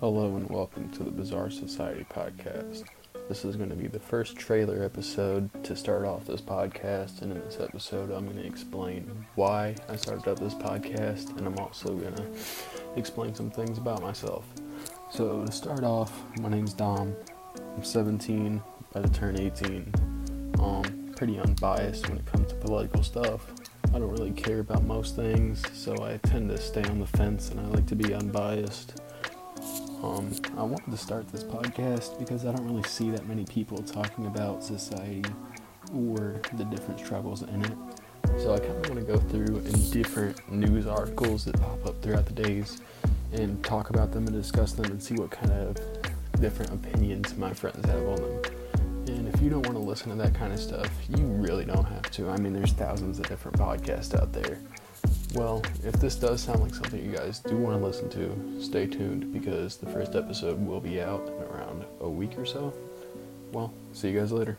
Hello and welcome to the Bizarre Society podcast. This is going to be the first trailer episode to start off this podcast, and in this episode, I'm going to explain why I started up this podcast, and I'm also going to explain some things about myself. So, to start off, my name's Dom. I'm 17, about to turn 18. Um, pretty unbiased when it comes to political stuff. I don't really care about most things, so I tend to stay on the fence, and I like to be unbiased. Um, I wanted to start this podcast because I don't really see that many people talking about society or the different struggles in it. So I kind of want to go through different news articles that pop up throughout the days and talk about them and discuss them and see what kind of different opinions my friends have on them. And if you don't want to listen to that kind of stuff, you really don't have to. I mean, there's thousands of different podcasts out there. Well, if this does sound like something you guys do want to listen to, stay tuned because the first episode will be out in around a week or so. Well, see you guys later.